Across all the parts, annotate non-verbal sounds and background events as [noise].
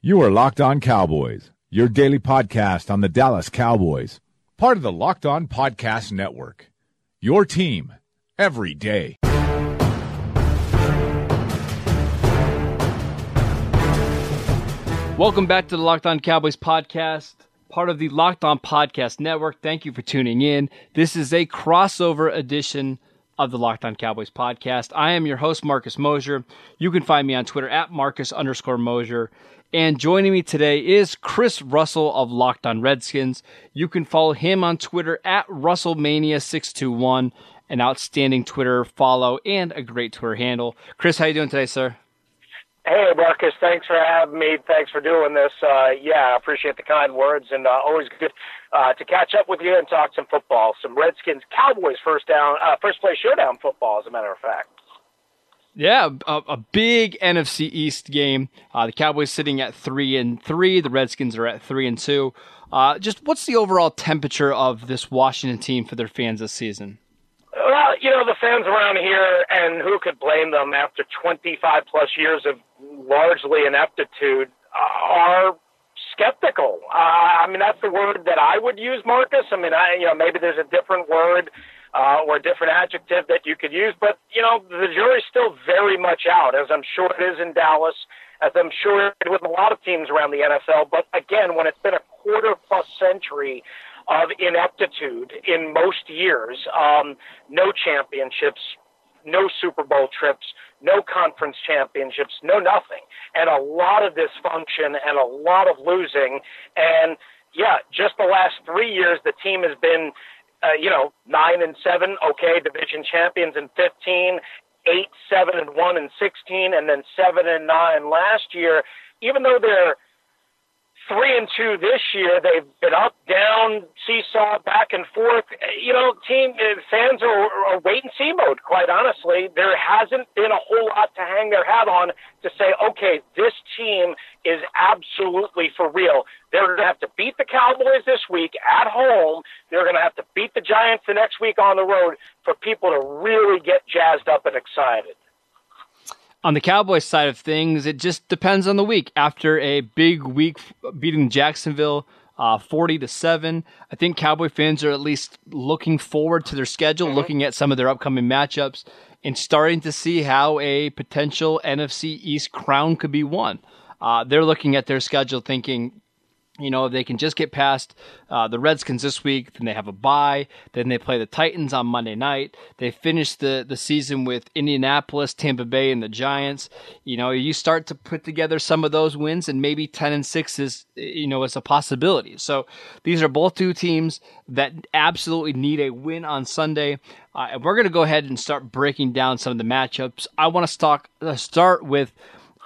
You are Locked On Cowboys, your daily podcast on the Dallas Cowboys, part of the Locked On Podcast Network. Your team every day. Welcome back to the Locked On Cowboys podcast, part of the Locked On Podcast Network. Thank you for tuning in. This is a crossover edition of the Locked On Cowboys podcast. I am your host, Marcus Mosher. You can find me on Twitter at Marcus underscore Mosher. And joining me today is Chris Russell of Locked On Redskins. You can follow him on Twitter at RussellMania621, an outstanding Twitter follow and a great Twitter handle. Chris, how you doing today, sir? Hey, Marcus. Thanks for having me. Thanks for doing this. Uh, yeah, I appreciate the kind words, and uh, always good uh, to catch up with you and talk some football, some Redskins Cowboys first down, uh, first place showdown football, as a matter of fact. Yeah, a, a, big NFC East game. Uh, the Cowboys sitting at three and three. The Redskins are at three and two. Uh, just what's the overall temperature of this Washington team for their fans this season? You know the fans around here, and who could blame them after 25 plus years of largely ineptitude, are skeptical. Uh, I mean, that's the word that I would use, Marcus. I mean, I you know maybe there's a different word uh, or a different adjective that you could use. But, you know, the jury's still very much out, as I'm sure it is in Dallas, as I'm sure it with a lot of teams around the NFL. But again, when it's been a quarter plus century of ineptitude in most years, um, no championships, no Super Bowl trips, no conference championships, no nothing, and a lot of dysfunction and a lot of losing. And yeah, just the last three years, the team has been uh, you know, nine and seven, okay, division champions in 15, eight, seven and one and 16, and then seven and nine last year. Even though they're three and two this year. They've been up, down, seesaw, back and forth. You know, team uh, fans are, are wait and see mode. Quite honestly, there hasn't been a whole lot to hang their hat on to say, okay, this team is absolutely for real. They're going to have to beat the Cowboys this week at home. They're going to have to beat the Giants the next week on the road for people to really get jazzed up and excited. On the Cowboys side of things, it just depends on the week. After a big week beating Jacksonville uh, 40 to 7, I think Cowboy fans are at least looking forward to their schedule, mm-hmm. looking at some of their upcoming matchups, and starting to see how a potential NFC East crown could be won. Uh, they're looking at their schedule thinking, you know, if they can just get past uh, the Redskins this week, then they have a bye. Then they play the Titans on Monday night. They finish the, the season with Indianapolis, Tampa Bay, and the Giants. You know, you start to put together some of those wins, and maybe ten and six is you know is a possibility. So these are both two teams that absolutely need a win on Sunday. Uh, and we're going to go ahead and start breaking down some of the matchups. I want to talk, uh, start with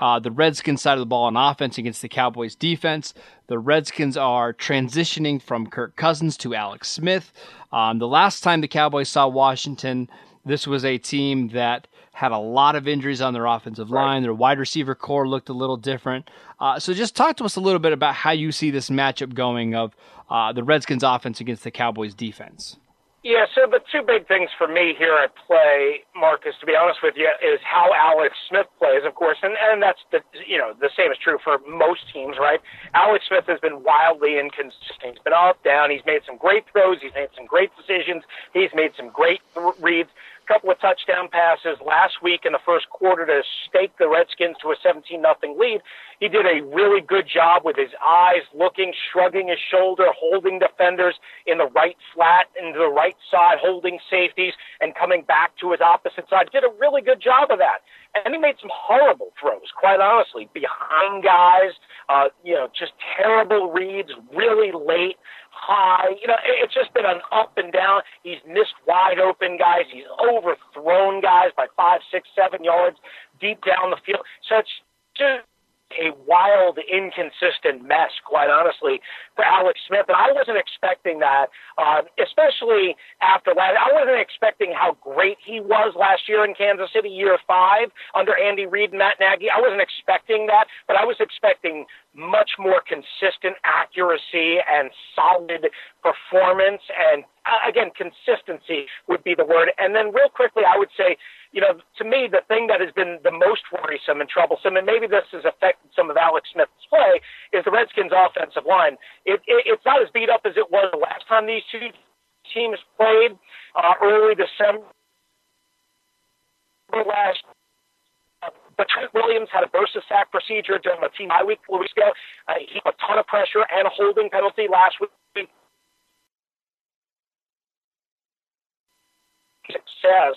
uh, the Redskins side of the ball on offense against the Cowboys defense. The Redskins are transitioning from Kirk Cousins to Alex Smith. Um, the last time the Cowboys saw Washington, this was a team that had a lot of injuries on their offensive line. Right. Their wide receiver corps looked a little different. Uh, so just talk to us a little bit about how you see this matchup going of uh, the Redskins offense against the Cowboys defense. Yeah, so the two big things for me here at play, Marcus, to be honest with you, is how Alex Smith plays, of course, and and that's the you know the same is true for most teams, right? Alex Smith has been wildly inconsistent. He's been up, down. He's made some great throws. He's made some great decisions. He's made some great th- reads couple of touchdown passes last week in the first quarter to stake the Redskins to a 17 nothing lead. He did a really good job with his eyes looking, shrugging his shoulder, holding defenders in the right flat into the right side, holding safeties and coming back to his opposite side. Did a really good job of that. And he made some horrible throws, quite honestly, behind guys, uh, you know, just terrible reads, really late high. You know, it's just been an up and down. He's missed wide open guys. He's overthrown guys by five, six, seven yards deep down the field. So it's a wild, inconsistent mess, quite honestly, for Alex Smith. And I wasn't expecting that, uh, especially after that. I wasn't expecting how great he was last year in Kansas City, year five, under Andy Reid and Matt Nagy. I wasn't expecting that, but I was expecting much more consistent accuracy and solid performance and uh, again consistency would be the word. And then real quickly, I would say, you know, to me the thing that has been the most worrisome and troublesome, and maybe this has affected some of Alex Smith's play, is the Redskins' offensive line. It, it, it's not as beat up as it was last time these two teams played uh, early December last but Trent Williams had a bursa sac procedure during the team bye week four weeks ago. Uh, he had a ton of pressure and a holding penalty last week. Success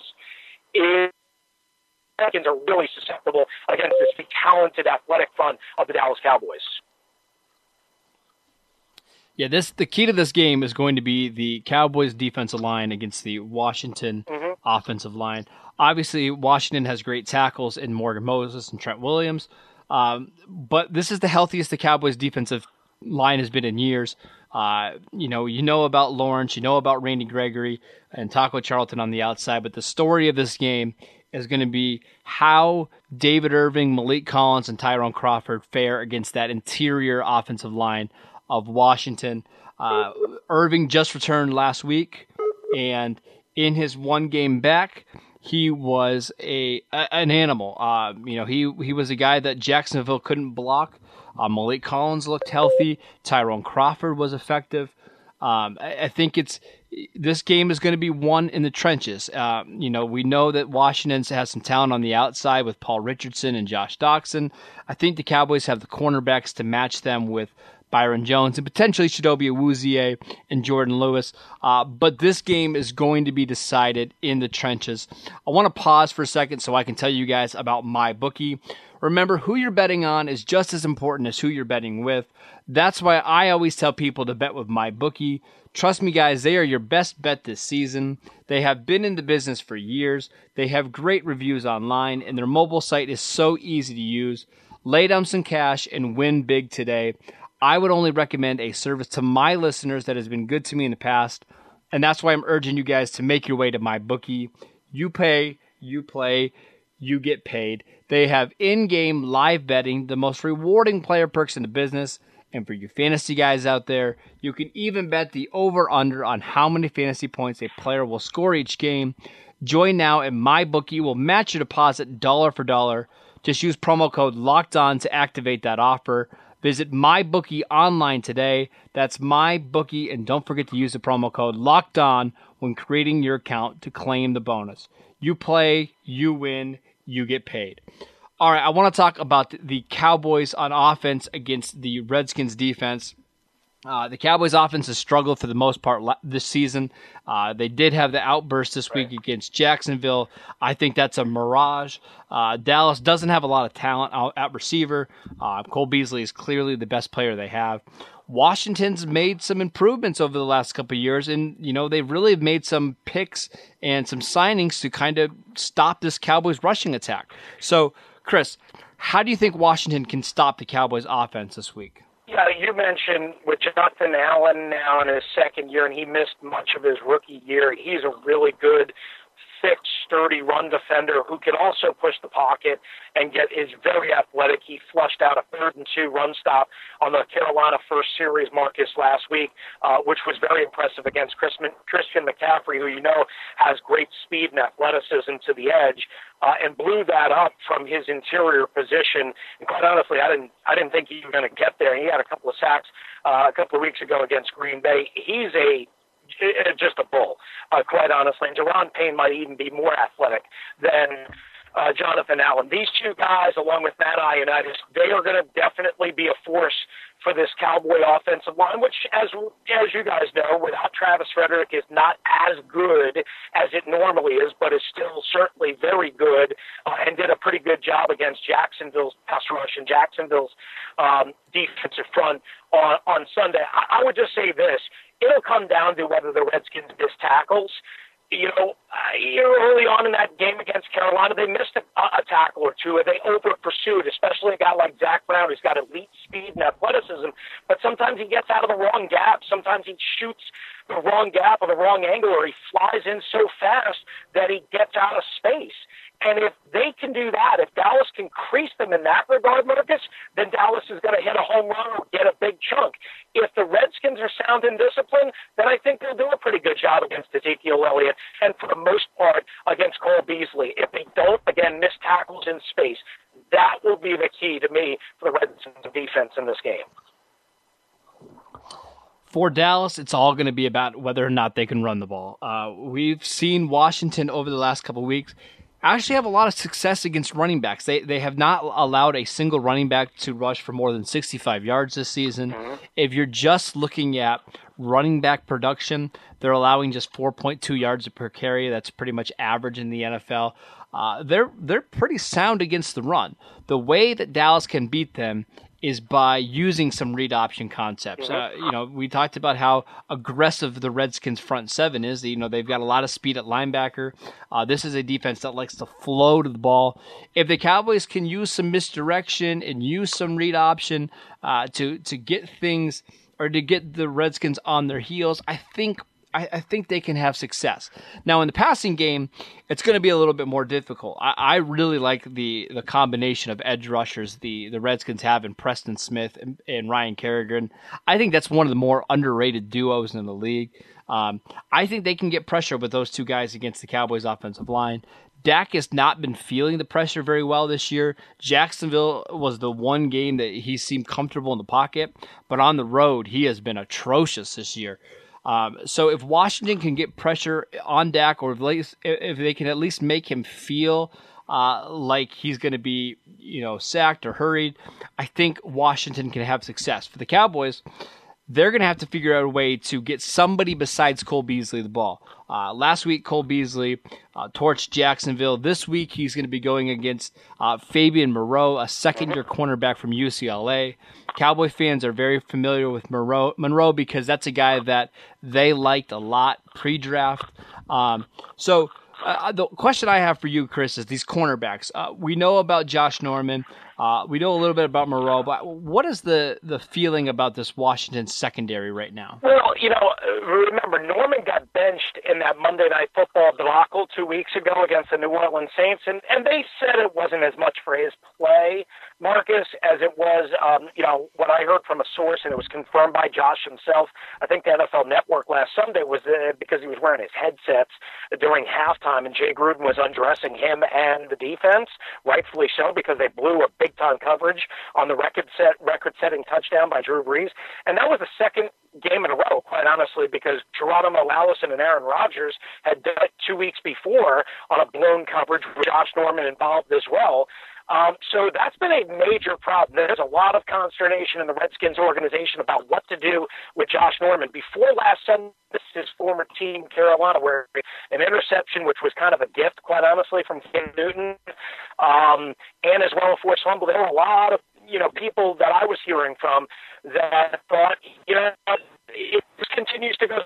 is Redskins are really susceptible against this talented athletic front of the Dallas Cowboys. Yeah, this the key to this game is going to be the Cowboys defensive line against the Washington mm-hmm. offensive line. Obviously, Washington has great tackles in Morgan Moses and Trent Williams, um, but this is the healthiest the Cowboys defensive line has been in years. Uh, you know, you know about Lawrence, you know about Randy Gregory and Taco Charlton on the outside, but the story of this game is going to be how David Irving, Maliek Collins, and Tyrone Crawford fare against that interior offensive line of Washington. Uh, Irving just returned last week, and in his one game back, he was a, a an animal. Uh, you know, he he was a guy that Jacksonville couldn't block. Uh, Maliek Collins looked healthy. Tyrone Crawford was effective. Um, I, I, think it's this game is going to be won in the trenches. Uh, you know, we know that Washington has some talent on the outside with Paul Richardson and Josh Doctson. I think the Cowboys have the cornerbacks to match them with Byron Jones, and potentially Chidobe Awuzie and Jourdan Lewis. Uh, but this game is going to be decided in the trenches. I want to pause for a second so I can tell you guys about my bookie. Remember, who you're betting on is just as important as who you're betting with. That's why I always tell people to bet with my bookie. Trust me, guys, they are your best bet this season. They have been in the business for years. They have great reviews online, and their mobile site is so easy to use. Lay down some cash and win big today. I would only recommend a service to my listeners that has been good to me in the past. And that's why I'm urging you guys to make your way to my bookie. You pay, you play, you get paid. They have in game live betting, the most rewarding player perks in the business. And for you fantasy guys out there, you can even bet the over under on how many fantasy points a player will score each game. Join now, and my bookie will match your deposit dollar for dollar. Just use promo code locked on to activate that offer. Visit MyBookie online today. That's MyBookie, and don't forget to use the promo code Locked On when creating your account to claim the bonus. You play, you win, you get paid. All right, I want to talk about the Cowboys on offense against the Redskins defense. Uh, the Cowboys' offense has struggled for the most part this season. Uh, they did have the outburst this week against Jacksonville. I think that's a mirage. Uh, Dallas doesn't have a lot of talent out at receiver. Uh, Cole Beasley is clearly the best player they have. Washington's made some improvements over the last couple years, and you know they've really made some picks and some signings to kind of stop this Cowboys rushing attack. So, Chris, how do you think Washington can stop the Cowboys offense this week? Yeah, you mentioned with Jonathan Allen now in his second year, and he missed much of his rookie year. He's a really good thick, sturdy run defender who can also push the pocket and get is very athletic. He flushed out a third and two run stop on the Carolina first series Marcus last week, uh, which was very impressive against Christian, Christian McCaffrey, who you know has great speed and athleticism to the edge, uh, and blew that up from his interior position. And quite honestly, I didn't I didn't think he was going to get there. He had a couple of sacks uh, a couple of weeks ago against Green Bay. He's a just a bull, uh, quite honestly. And Da'Ron Payne might even be more athletic than uh, Jonathan Allen. These two guys, along with Matt Ioannidis, they are going to definitely be a force for this Cowboy offensive line, which, as as you guys know, without Travis Frederick, is not as good as it normally is, but is still certainly very good, uh, and did a pretty good job against Jacksonville's pass rush and Jacksonville's um, defensive front on on Sunday. I, I would just say this: it'll come down to whether the Redskins miss tackles you know, early on in that game against Carolina, they missed a, a tackle or two, and they over pursued, especially a guy like Zach Brown, who's got elite speed and athleticism. But sometimes he gets out of the wrong gap. Sometimes he shoots the wrong gap or the wrong angle, or he flies in so fast that he gets out of space. And if they can do that, if Dallas can crease them in that regard, Marcus, then Dallas is going to hit a home run or get a big chunk. If the Redskins are sound in discipline, then I think they'll do a pretty good job against Ezekiel Elliott and for the most part against Cole Beasley. If they don't, again, miss tackles in space, that will be the key to me for the Redskins defense in this game. For Dallas, it's all going to be about whether or not they can run the ball. Uh, we've seen Washington over the last couple weeks actually have a lot of success against running backs. They they have not allowed a single running back to rush for more than 65 yards this season. Mm-hmm. If you're just looking at running back production, they're allowing just 4.2 yards per carry. That's pretty much average in the NFL. Uh, they're they're pretty sound against the run. The way that Dallas can beat them is by using some read option concepts. Mm-hmm. Uh, you know, we talked about how aggressive the Redskins front seven is. You know, they've got a lot of speed at linebacker. Uh, this is a defense that likes to flow to the ball. If the Cowboys can use some misdirection and use some read option uh, to to get things or to get the Redskins on their heels, I think I, I, think they can have success. Now in the passing game, it's going to be a little bit more difficult. I, I, really like the the combination of edge rushers the the Redskins have in Preston Smith and, and Ryan Kerrigan. I think that's one of the more underrated duos in the league. Um, I think they can get pressure with those two guys against the Cowboys' offensive line. Dak has not been feeling the pressure very well this year. Jacksonville was the one game that he seemed comfortable in the pocket, but on the road, he has been atrocious this year. Um, so if Washington can get pressure on Dak, or if, if they can at least make him feel uh, like he's going to be, you know, sacked or hurried, I think Washington can have success. For the Cowboys, they're going to have to figure out a way to get somebody besides Cole Beasley the ball. Uh, last week, Cole Beasley uh, torched Jacksonville. This week, he's going to be going against uh, Fabian Moreau, a second year cornerback from UCLA. Cowboy fans are very familiar with Moreau, Monroe because that's a guy that they liked a lot pre draft. Um, so, uh, the question I have for you, Chris, is these cornerbacks. Uh, we know about Josh Norman. Uh, we know a little bit about Moreau, but what is the, the feeling about this Washington secondary right now? Well, you know, remember Norman got benched in that Monday Night Football debacle two weeks ago against the New Orleans Saints, and and they said it wasn't as much for his play, Marcus, as it was, um, you know, what I heard from a source, and it was confirmed by Josh himself. I think the NFL Network last Sunday was uh, because he was wearing his headsets during halftime, and Jay Gruden was undressing him and the defense, rightfully so, because they blew a big time coverage on the record set record setting touchdown by Drew Brees. And that was the second game in a row, quite honestly, because Geronimo Allison and Aaron Rodgers had done it two weeks before on a blown coverage with Josh Norman involved as well. Um, so that's been a major problem. There's a lot of consternation in the Redskins organization about what to do with Josh Norman. Before last Sunday, his former team, Carolina, where an interception, which was kind of a gift, quite honestly, from Cam Newton, um, and as well a forced fumble. There were a lot of you know people that I was hearing from that thought, you know, it continues to go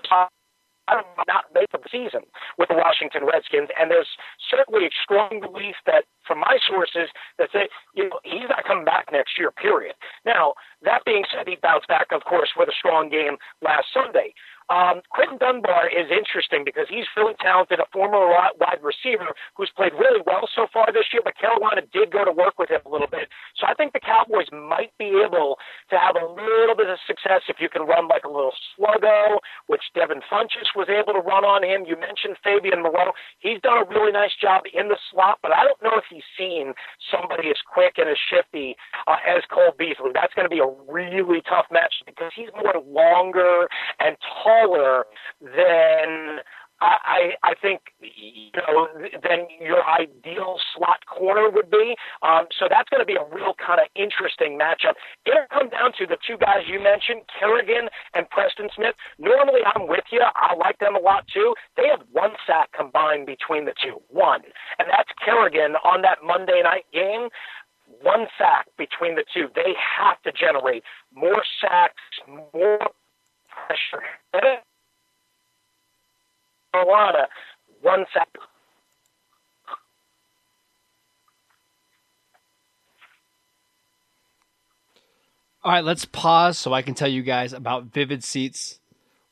not make the season with the Washington Redskins. And there's certainly a strong belief that, from my sources, that say, you know, he's not coming back next year, period. Now, that being said, he bounced back, of course, with a strong game last Sunday. Um, Quinton Dunbar is interesting because he's really talented, a former wide receiver who's played really well so far this year, but Carolina did go to work with him a little bit. So I think the Cowboys might be able to have a little bit of success if you can run like a little sluggo, which Devin Funchess was able to run on him. You mentioned Fabian Moreau. He's done a really nice job in the slot, but I don't know if he's seen somebody as quick and as shifty uh, as Cole Beasley. That's going to be a really tough match because he's more longer and tall smaller than I, I think you know than your ideal slot corner would be. Um, so that's going to be a real kind of interesting matchup. It'll come down to the two guys you mentioned, Kerrigan and Preston Smith. Normally, I'm with you. I like them a lot too. They have one sack combined between the two, one, and that's Kerrigan on that Monday night game one sack between the two. They have to generate more sacks, more [laughs] pressure. Carolina, one sack. All right, let's pause so I can tell you guys about Vivid Seats.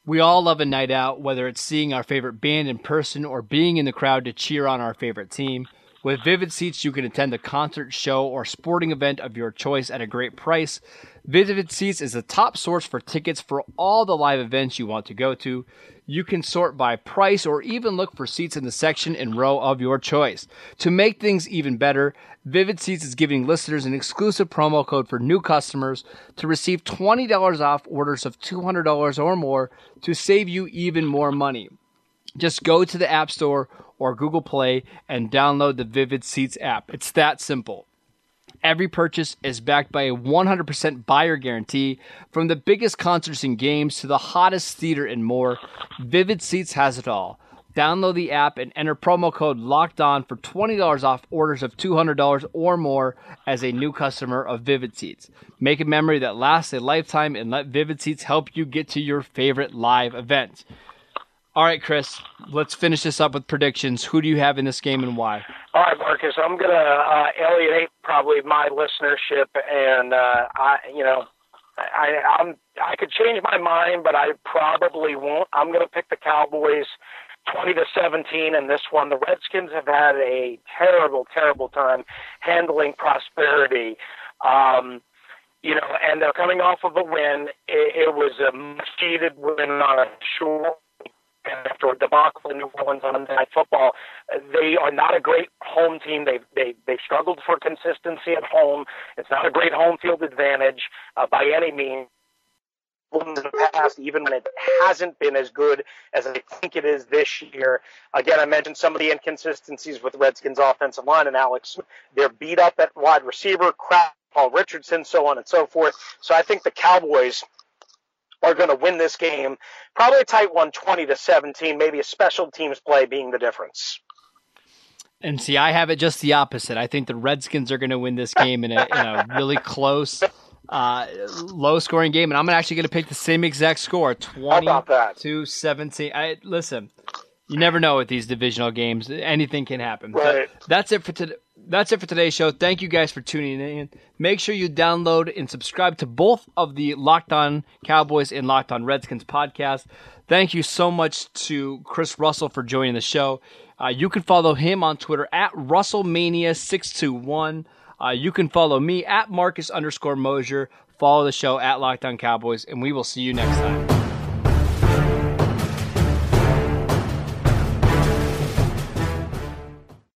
We all love a night out, whether it's seeing our favorite band in person or being in the crowd to cheer on our favorite team. With Vivid Seats, you can attend a concert, show, or sporting event of your choice at a great price. Vivid Seats is the top source for tickets for all the live events you want to go to. You can sort by price or even look for seats in the section and row of your choice. To make things even better, Vivid Seats is giving listeners an exclusive promo code for new customers to receive $20 off orders of $200 or more to save you even more money. Just go to the App Store or Google Play and download the Vivid Seats app. It's that simple. Every purchase is backed by a 100% buyer guarantee. From the biggest concerts and games to the hottest theater and more, Vivid Seats has it all. Download the app and enter promo code LOCKED ON for $20 off orders of $200 or more as a new customer of Vivid Seats. Make a memory that lasts a lifetime and let Vivid Seats help you get to your favorite live event. All right, Chris, let's finish this up with predictions. Who do you have in this game and why? All right, Marcus, I'm going to uh, alienate probably my listenership, and uh, I, you know, I, I'm I could change my mind, but I probably won't. I'm going to pick the Cowboys 20 to 17 in this one. The Redskins have had a terrible, terrible time handling prosperity. Um, you know, and they're coming off of a win. It, it was a much-needed win on a short after a debacle in New Orleans on Monday Night Football. They are not a great home team. They they they struggled for consistency at home. It's not a great home field advantage uh, by any means. In the past, even when it hasn't been as good as I think it is this year. Again, I mentioned some of the inconsistencies with Redskins' offensive line, and Alex, they're beat up at wide receiver, crap, Paul Richardson, so on and so forth. So I think the Cowboys are going to win this game. Probably a tight one, 20 to 17, maybe a special teams play being the difference. And see, I have it just the opposite. I think the Redskins are going to win this [laughs] game in a, in a really close, uh, low scoring game. And I'm actually going to pick the same exact score 20 to 17. I, listen, you never know with these divisional games. Anything can happen. Right. that's it for today that's it for today's show. Thank you guys for tuning in. Make sure you download and subscribe to both of the Locked On Cowboys and Locked On Redskins podcast. Thank you so much to Chris Russell for joining the show. Uh, you can follow him on Twitter at RussellMania621. Uh, you can follow me at Marcus underscore Mosher. Follow the show at Locked On Cowboys, and we will see you next time.